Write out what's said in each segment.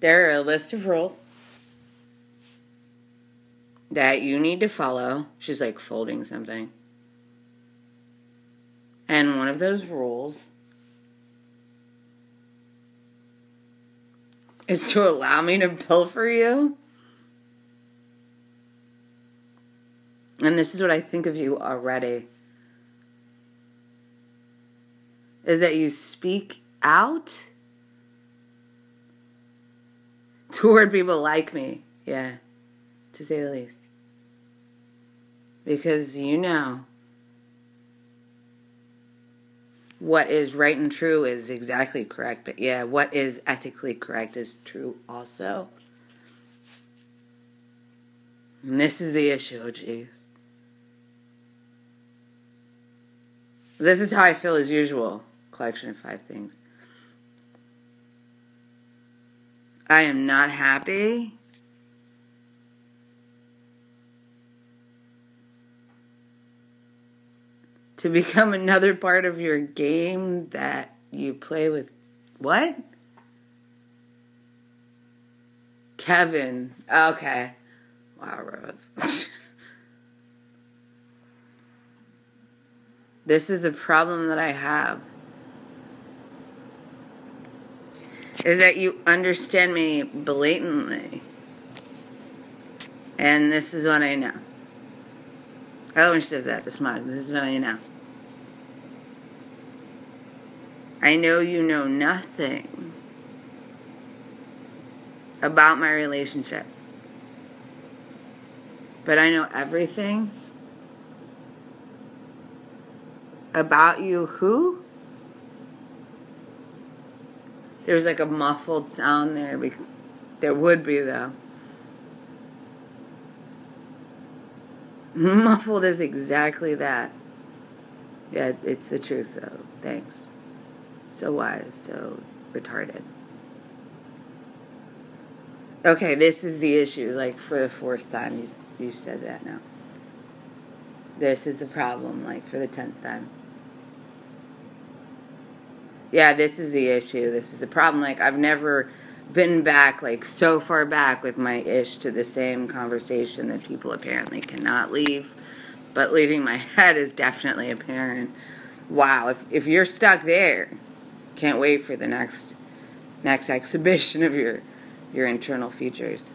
There are a list of rules that you need to follow. She's like folding something. And one of those rules is to allow me to pilfer you. And this is what I think of you already. Is that you speak out toward people like me. Yeah, to say the least. Because you know what is right and true is exactly correct. But yeah, what is ethically correct is true also. And this is the issue, oh jeez. This is how I feel as usual. Collection of five things. I am not happy. To become another part of your game that you play with. What? Kevin. Okay. Wow, Rose. this is the problem that I have. Is that you understand me blatantly. And this is what I know. I love when she says that, the smile. This is what I know. I know you know nothing about my relationship. But I know everything about you who? There's like a muffled sound there. There would be, though. Muffled is exactly that. Yeah, it's the truth, though. Thanks. So wise, so retarded. Okay, this is the issue. Like, for the fourth time, you, you said that now. This is the problem, like, for the tenth time yeah, this is the issue. This is the problem. Like, I've never been back, like, so far back with my ish to the same conversation that people apparently cannot leave. But leaving my head is definitely apparent. Wow, if, if you're stuck there, can't wait for the next next exhibition of your your internal features.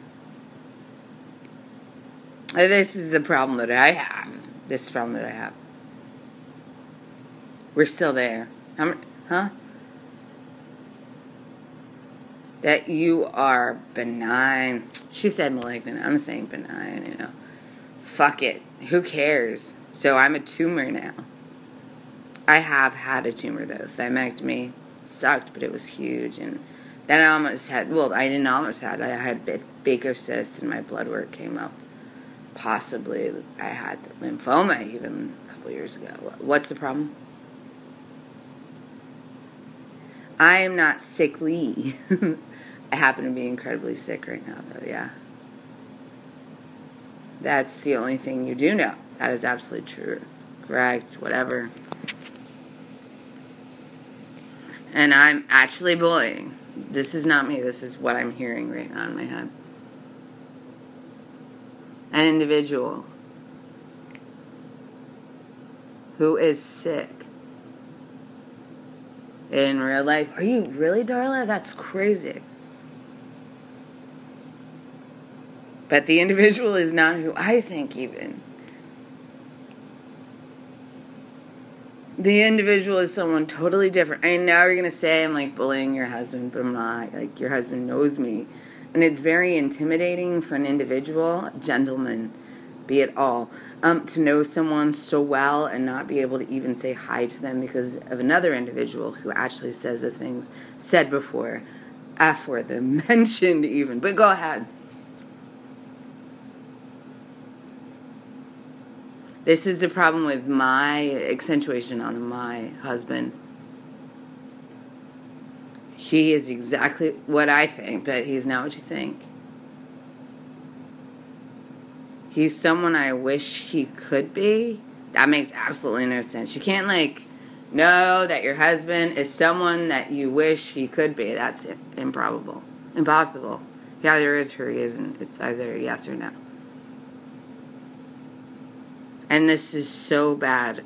Uh, this is the problem that I have. This problem that I have. We're still there. I'm, huh? That you are benign. She said malignant. I'm saying benign, you know. Fuck it. Who cares? So I'm a tumor now. I have had a tumor though. Thymectomy sucked, but it was huge. And then I almost had, well, I didn't almost had, I had Baker cyst and my blood work came up. Possibly I had lymphoma even a couple years ago. What's the problem? I am not sickly. I happen to be incredibly sick right now, though, yeah. That's the only thing you do know. That is absolutely true. Correct, whatever. And I'm actually bullying. This is not me, this is what I'm hearing right now in my head. An individual who is sick in real life. Are you really, Darla? That's crazy. But the individual is not who I think, even. The individual is someone totally different. And now you're going to say I'm like bullying your husband, but I'm not. Like, your husband knows me. And it's very intimidating for an individual, gentleman, be it all, um, to know someone so well and not be able to even say hi to them because of another individual who actually says the things said before, after them, mentioned even. But go ahead. This is the problem with my accentuation on my husband. He is exactly what I think, but he's not what you think. He's someone I wish he could be. That makes absolutely no sense. You can't, like, know that your husband is someone that you wish he could be. That's improbable, impossible. He either is or he isn't. It's either yes or no. And this is so bad.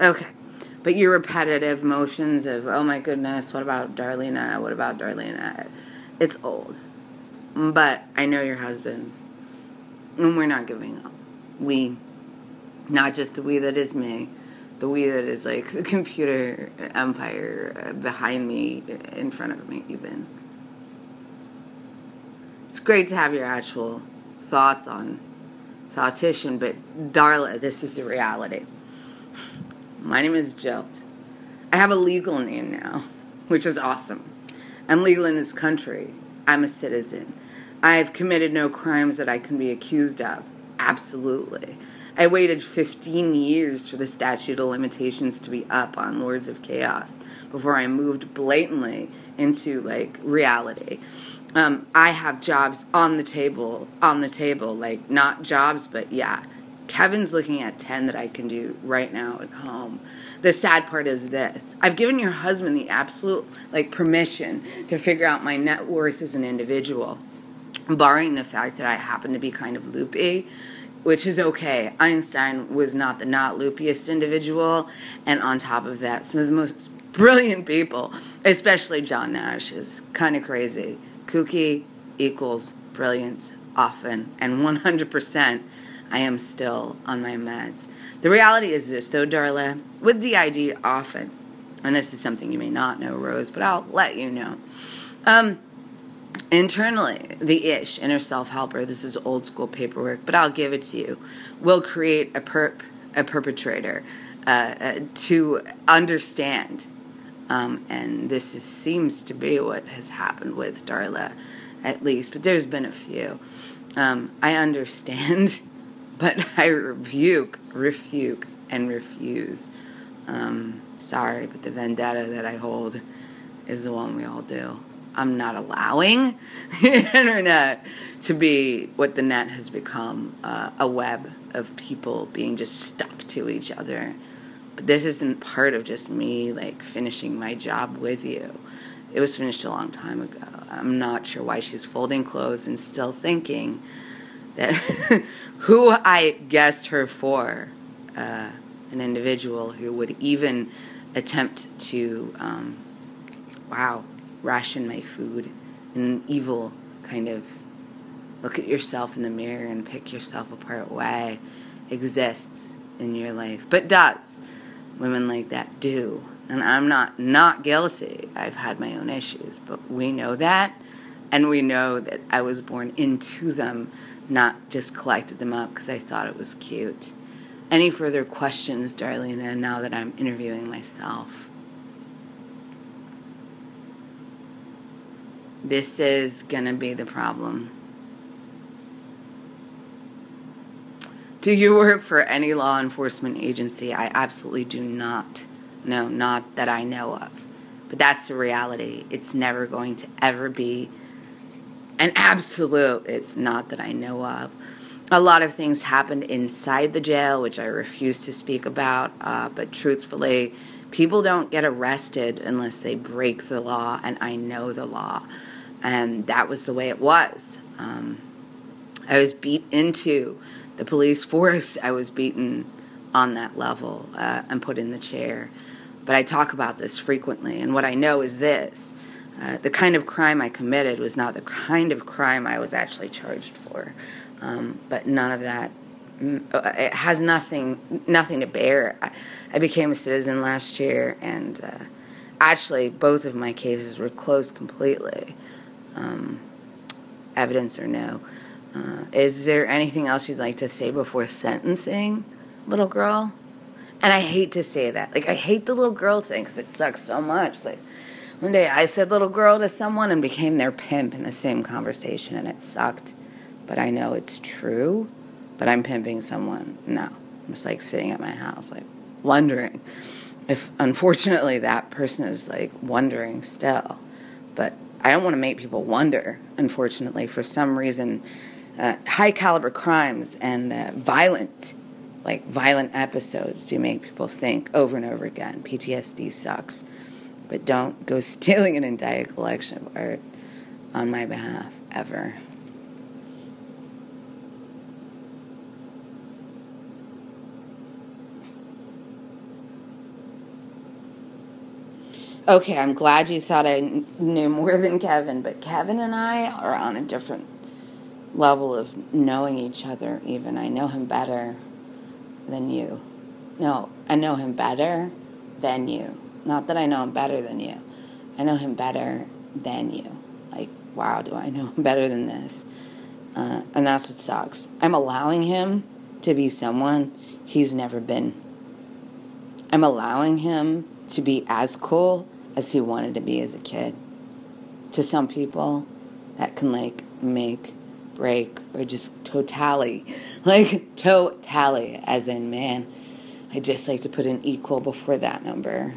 Okay. But your repetitive motions of, oh my goodness, what about Darlena? What about Darlena? It's old. But I know your husband. And we're not giving up. We, not just the we that is me, the we that is like the computer empire behind me, in front of me, even. It's great to have your actual thoughts on Sautition, but Darla, this is the reality. My name is Jilt. I have a legal name now, which is awesome. I'm legal in this country. I'm a citizen. I've committed no crimes that I can be accused of. Absolutely. I waited 15 years for the statute of limitations to be up on Lords of Chaos before I moved blatantly into like reality um, I have jobs on the table, on the table, like not jobs, but yeah. Kevin's looking at 10 that I can do right now at home. The sad part is this I've given your husband the absolute like permission to figure out my net worth as an individual, barring the fact that I happen to be kind of loopy which is okay. Einstein was not the not loopiest individual, and on top of that, some of the most brilliant people, especially John Nash, is kind of crazy. Kooky equals brilliance often, and 100% I am still on my meds. The reality is this, though, Darla, with DID often, and this is something you may not know, Rose, but I'll let you know. Um, internally, the ish, inner self helper, this is old school paperwork, but I'll give it to you, will create a perp, a perpetrator uh, uh, to understand um, and this is, seems to be what has happened with Darla, at least, but there's been a few. Um, I understand, but I rebuke, refute, and refuse. Um, sorry, but the vendetta that I hold is the one we all do. I'm not allowing the internet to be what the net has become uh, a web of people being just stuck to each other but this isn't part of just me like finishing my job with you. It was finished a long time ago. I'm not sure why she's folding clothes and still thinking that who I guessed her for, uh, an individual who would even attempt to, um, wow, ration my food in an evil kind of look at yourself in the mirror and pick yourself apart why exists in your life, but does women like that do. And I'm not not guilty. I've had my own issues, but we know that and we know that I was born into them, not just collected them up because I thought it was cute. Any further questions, Darlene, and now that I'm interviewing myself? This is going to be the problem. Do you work for any law enforcement agency? I absolutely do not. No, not that I know of. But that's the reality. It's never going to ever be an absolute. It's not that I know of. A lot of things happened inside the jail, which I refuse to speak about. Uh, but truthfully, people don't get arrested unless they break the law, and I know the law. And that was the way it was. Um, I was beat into the police force, I was beaten on that level uh, and put in the chair. But I talk about this frequently, and what I know is this. Uh, the kind of crime I committed was not the kind of crime I was actually charged for. Um, but none of that mm, uh, it has nothing nothing to bear. I, I became a citizen last year, and uh, actually both of my cases were closed completely, um, evidence or no. Uh, is there anything else you'd like to say before sentencing, little girl? And I hate to say that. Like, I hate the little girl thing because it sucks so much. Like, one day I said little girl to someone and became their pimp in the same conversation, and it sucked. But I know it's true. But I'm pimping someone. No. I'm just like sitting at my house, like wondering if, unfortunately, that person is like wondering still. But I don't want to make people wonder, unfortunately. For some reason, uh, high caliber crimes and uh, violent like violent episodes do make people think over and over again. PTSD sucks. But don't go stealing an entire collection of art on my behalf ever. Okay, I'm glad you thought I knew more than Kevin, but Kevin and I are on a different level of knowing each other, even. I know him better than you. No, I know him better than you. Not that I know him better than you. I know him better than you. Like, wow, do I know him better than this? Uh, and that's what sucks. I'm allowing him to be someone he's never been. I'm allowing him to be as cool as he wanted to be as a kid. To some people, that can like make, break, or just totally, like totally, as in man. I just like to put an equal before that number.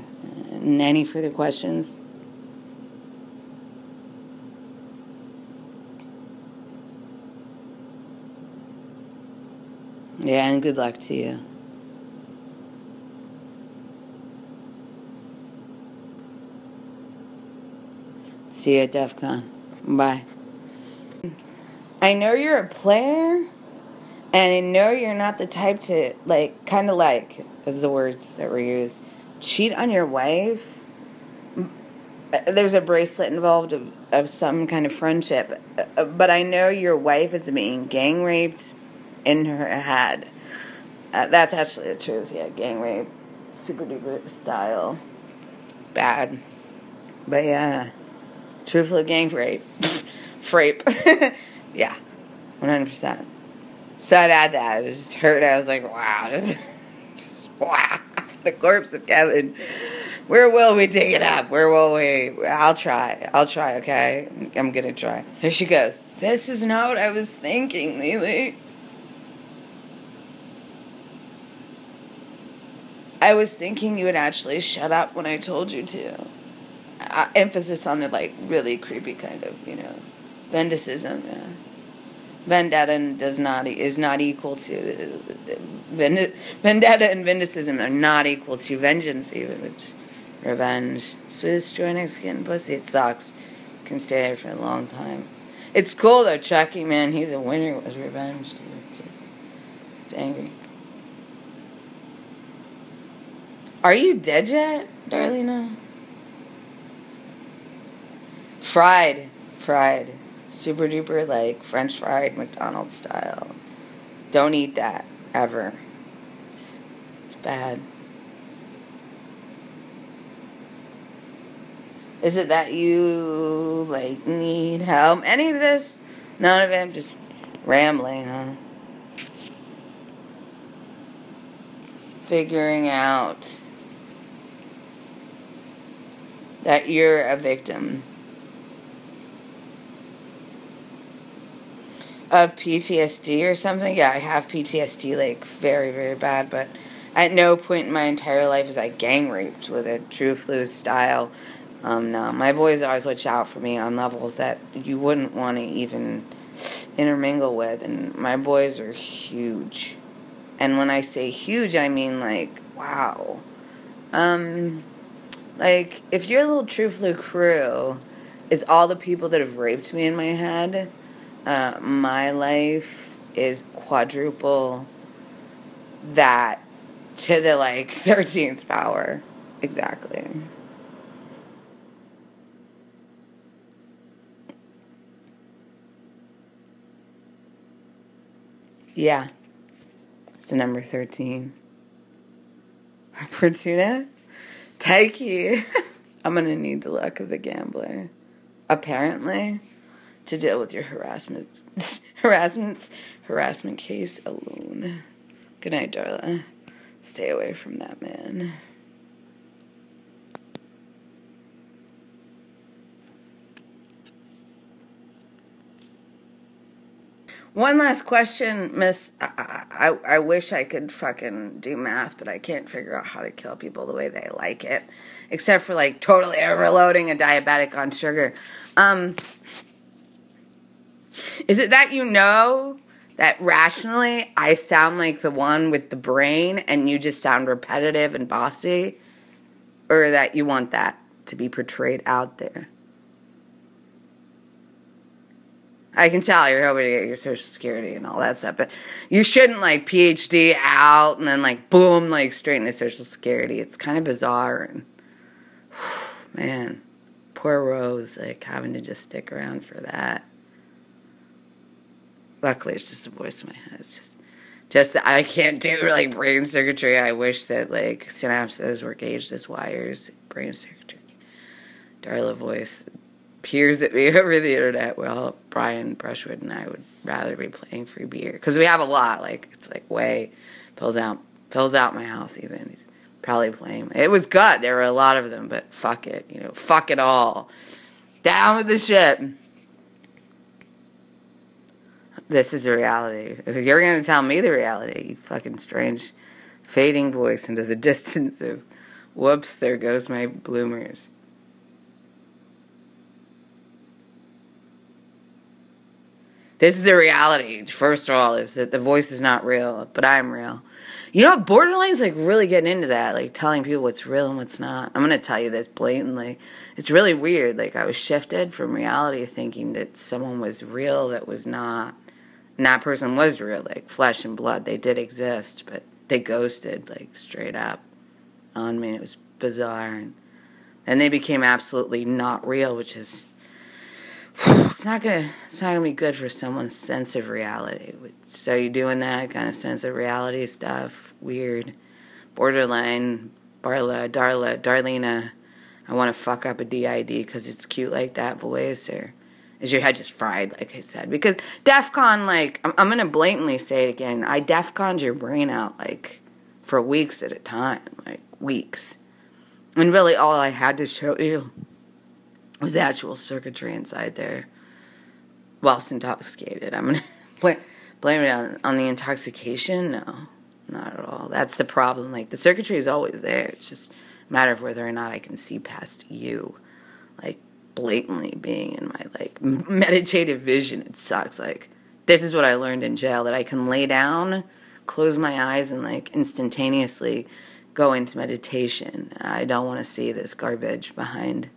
And any further questions? Yeah, and good luck to you. See you at DEF CON. Bye. I know you're a player, and I know you're not the type to, like, kind of like, is the words that were used, cheat on your wife. There's a bracelet involved of, of some kind of friendship, but I know your wife is being gang raped in her head. Uh, that's actually the truth, yeah, gang rape, super duper style. Bad. But yeah. Truthfully, gang rape. Frape. yeah. 100%. So I'd add that. I just heard I was like, wow. Just, just, wow. The corpse of Kevin. Where will we dig it up? Where will we? I'll try. I'll try, okay? I'm gonna try. Here she goes. This is not what I was thinking, Lily. I was thinking you would actually shut up when I told you to uh, emphasis on the like really creepy kind of you know vendicism. Yeah. Vendetta does not is not equal to vendetta and vendicism are not equal to vengeance even which revenge. Swiss joining skin pussy. It sucks. Can stay there for a long time. It's cool though Chucky man. He's a winner with revenge it's, it's angry. Are you dead yet Darlena Fried. Fried. Super duper like French fried McDonald's style. Don't eat that ever. It's it's bad. Is it that you like need help? Any of this? None of it. I'm just rambling, huh? Figuring out that you're a victim. Of PTSD or something. Yeah, I have PTSD like very, very bad, but at no point in my entire life was I gang raped with a true flu style. Um, no, my boys always watch out for me on levels that you wouldn't want to even intermingle with, and my boys are huge. And when I say huge, I mean like wow. Um, like if your little true flu crew is all the people that have raped me in my head uh, my life is quadruple that to the like 13th power. Exactly. Yeah. It's the number 13. Fortuna? Taiki. I'm to need the luck of the gambler. Apparently to deal with your harassment harassments harassment case alone. Good night, Darla. Stay away from that man. One last question, Miss. I, I, I wish I could fucking do math, but I can't figure out how to kill people the way they like it, except for like totally overloading a diabetic on sugar. Um, is it that you know That rationally, I sound like the one with the brain and you just sound repetitive and bossy? Or that you want that to be portrayed out there? I can tell you're hoping to get your social security and all that stuff, but you shouldn't like PhD out and then like boom, like straight into social security. It's kind of bizarre and man, poor Rose, like having to just stick around for that. Luckily, it's just a voice in my head. It's just, just I can't do like brain circuitry. I wish that like synapses were gauged as wires. Brain circuitry. Darla voice peers at me over the internet. Well, Brian Brushwood and I would rather be playing free beer because we have a lot. Like it's like way fills out fills out my house even. He's probably playing. It was good. There were a lot of them, but fuck it. You know, fuck it all. Down with the shit this is a reality. You're going to tell me the reality, you fucking strange fading voice into the distance of whoops, there goes my bloomers. This is the reality, first of all, is that the voice is not real, but I'm real. You know, borderline's like really getting into that, like telling people what's real and what's not. I'm gonna tell you this blatantly. It's really weird. Like I was shifted from reality thinking that someone was real that was not. And that person was real, like flesh and blood. They did exist, but they ghosted, like straight up on me. It was bizarre. And then they became absolutely not real, which is it's not gonna it's not gonna be good for someone's sense of reality. So you doing that kind of sense of reality stuff, weird, borderline, Barla, Darla, Darlena. I want to fuck up a DID because it's cute like that voice, or is your head just fried, like I said? Because DEF CON, like, I'm, I'm going to blatantly say it again. I DEF CONed your brain out, like, for weeks at a time, like, weeks. And really, all I had to show you was the actual circuitry inside there whilst intoxicated. I'm going to blame it on, on the intoxication? No, not at all. That's the problem. Like, the circuitry is always there. It's just a matter of whether or not I can see past you. Blatantly being in my like meditative vision. It sucks. Like this is what I learned in jail that I can lay down, close my eyes, and like instantaneously go into meditation. I don't want to see this garbage behind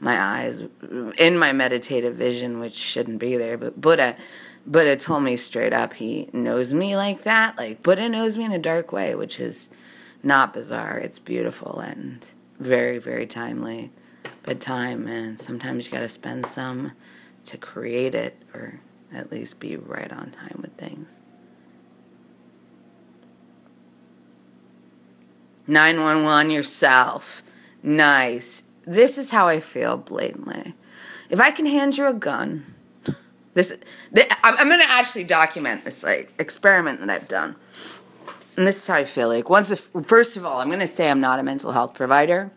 my eyes in my meditative vision, which shouldn't be there. But Buddha, Buddha told me straight up he knows me like that. Like Buddha knows me in a dark way, which is not bizarre. It's beautiful and very, very timely. But time, man, sometimes you gotta spend some to create it or at least be right on time with things. 911 yourself. Nice. This is how I feel blatantly. If I can hand you a gun, this, this I'm, going to actually document this like experiment that I've done. And this is how I feel like. Once, first of all, I'm going to say I'm not a mental health provider.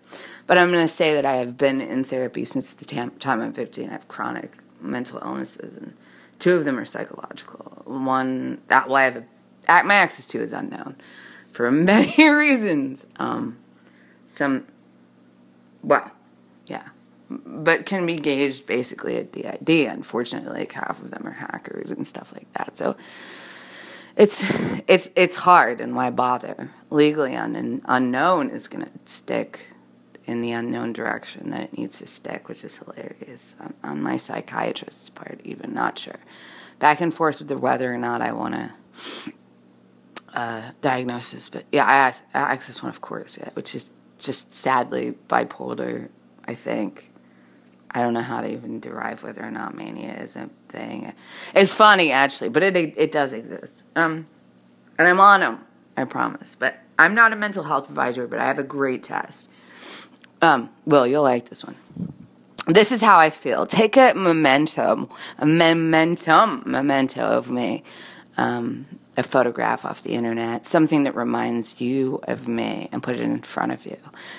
But I'm going to say that I have been in therapy since the time I'm 15. I have chronic mental illnesses, and two of them are psychological. One, that, well, I have a, my access to is unknown for many reasons. Um, some, well, yeah, but can be gauged basically at DID. Unfortunately, like half of them are hackers and stuff like that. So it's it's it's hard, and why bother? Legally un- unknown is going to stick in the unknown direction that it needs to stick, which is hilarious on, on my psychiatrist's part, even not sure. Back and forth with the whether or not I want to uh, diagnosis, but yeah, I, I access one, of course, yeah, which is just sadly bipolar, I think. I don't know how to even derive whether or not mania is a thing. It's funny actually, but it it does exist. Um, and I'm on them, I promise. But I'm not a mental health advisor, but I have a great test. Um, Will, you'll like this one. This is how I feel. Take a momentum, a momentum, memento of me, um, a photograph off the internet, something that reminds you of me, and put it in front of you.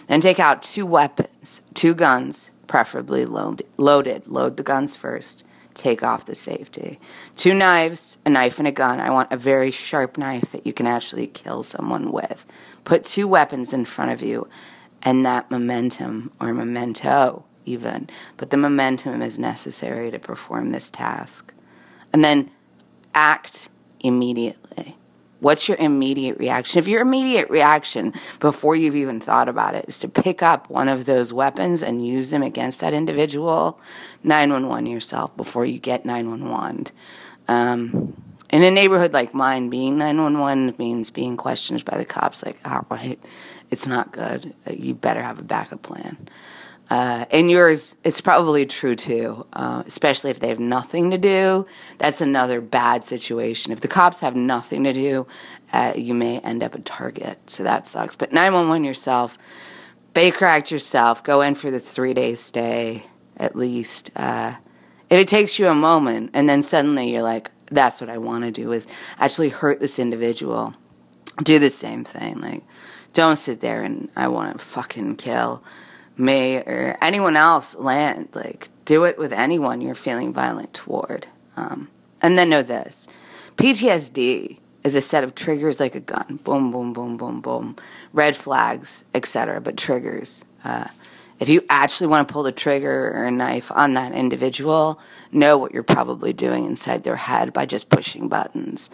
Then take out two weapons, two guns, preferably load, loaded. Load the guns first. Take off the safety. Two knives, a knife and a gun. I want a very sharp knife that you can actually kill someone with. Put two weapons in front of you and that momentum or memento even but the momentum is necessary to perform this task and then act immediately. What's your immediate reaction? If your immediate reaction before you've even thought about it is to pick up one of those weapons and use them against that individual, 911 yourself before you get 911. Um, in a neighborhood like mine, being 911 means being questioned by the cops, like, all right, it's not good. You better have a backup plan. Uh, and yours, it's probably true too, uh, especially if they have nothing to do. That's another bad situation. If the cops have nothing to do, uh, you may end up a target. So that sucks. But 911 yourself, Baker Act yourself, go in for the three day stay at least. Uh, if it takes you a moment and then suddenly you're like, that's what I want to do is actually hurt this individual, do the same thing. Like, don't sit there and I want to fucking kill me or anyone else land. Like, do it with anyone you're feeling violent toward. Um, and then know this PTSD is a set of triggers like a gun boom, boom, boom, boom, boom, red flags, etc., but triggers. Uh, if you actually want to pull the trigger or a knife on that individual, know what you're probably doing inside their head by just pushing buttons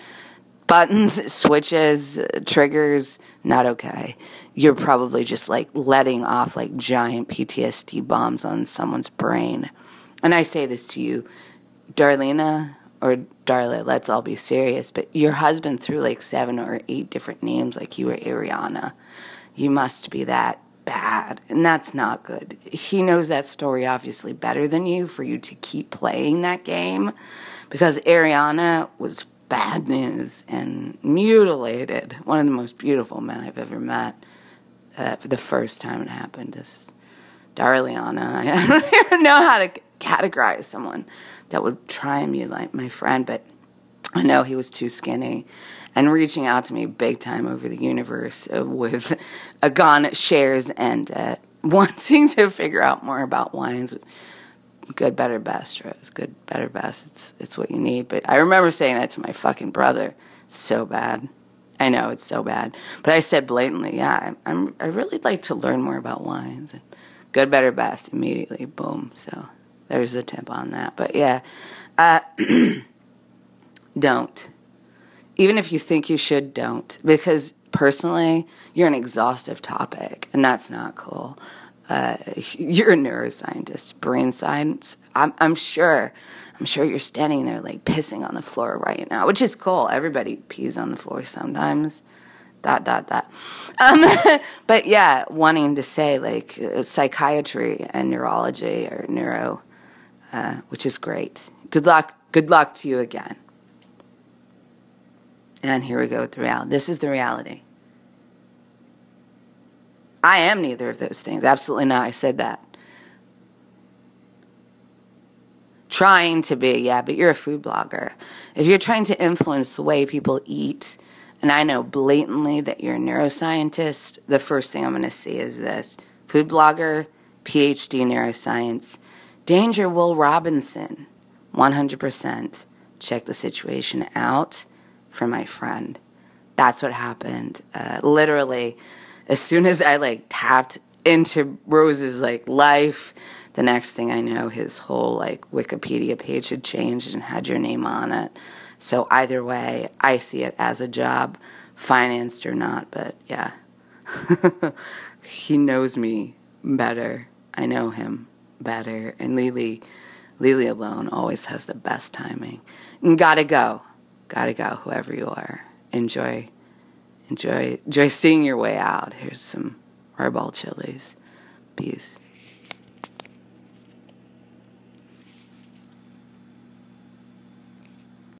buttons, switches, triggers, not okay. You're probably just like letting off like giant PTSD bombs on someone's brain. And I say this to you, Darlena or Darla, let's all be serious, but your husband threw like seven or eight different names like you were Ariana. You must be that bad, and that's not good. He knows that story obviously better than you for you to keep playing that game because Ariana was bad news and mutilated one of the most beautiful men I've ever met uh, for the first time it happened. This Darliana. I don't even know how to categorize someone that would try and mutilate my friend, but I know he was too skinny and reaching out to me big time over the universe uh, with a gun, shares, and uh, wanting to figure out more about wines good, better, best, It's good, better, best. It's it's what you need. But I remember saying that to my fucking brother. It's so bad. I know it's so bad. But I said blatantly, yeah, I'm, i really like to learn more about wines. And good, better, best. Immediately, boom. So there's the tip on that. But yeah, uh, don't. Even if you think you should, don't. Because personally, you're an exhaustive topic, and that's not cool uh, you're a neuroscientist, brain science. I'm, I'm sure, I'm sure you're standing there like pissing on the floor right now, which is cool. Everybody pees on the floor sometimes. Dot dot dot. Um, but yeah, wanting to say like uh, psychiatry and neurology or neuro, uh, which is great. Good luck. Good luck to you again. And here we go with the reality. This is the reality. I am neither of those things. Absolutely not. I said that. Trying to be, yeah, but you're a food blogger. If you're trying to influence the way people eat, and I know blatantly that you're a neuroscientist, the first thing I'm going to see is this food blogger, PhD neuroscience, Danger Will Robinson, 100%. Check the situation out for my friend. That's what happened. Uh, literally, as soon as I like tapped into Rose's like life, the next thing I know, his whole like Wikipedia page had changed and had your name on it. So either way, I see it as a job, financed or not. But yeah, he knows me better. I know him better. And Lily, Lily alone always has the best timing. Gotta go, gotta go. Whoever you are, enjoy enjoy enjoy seeing your way out. Here's some Arbol chilies. Peace.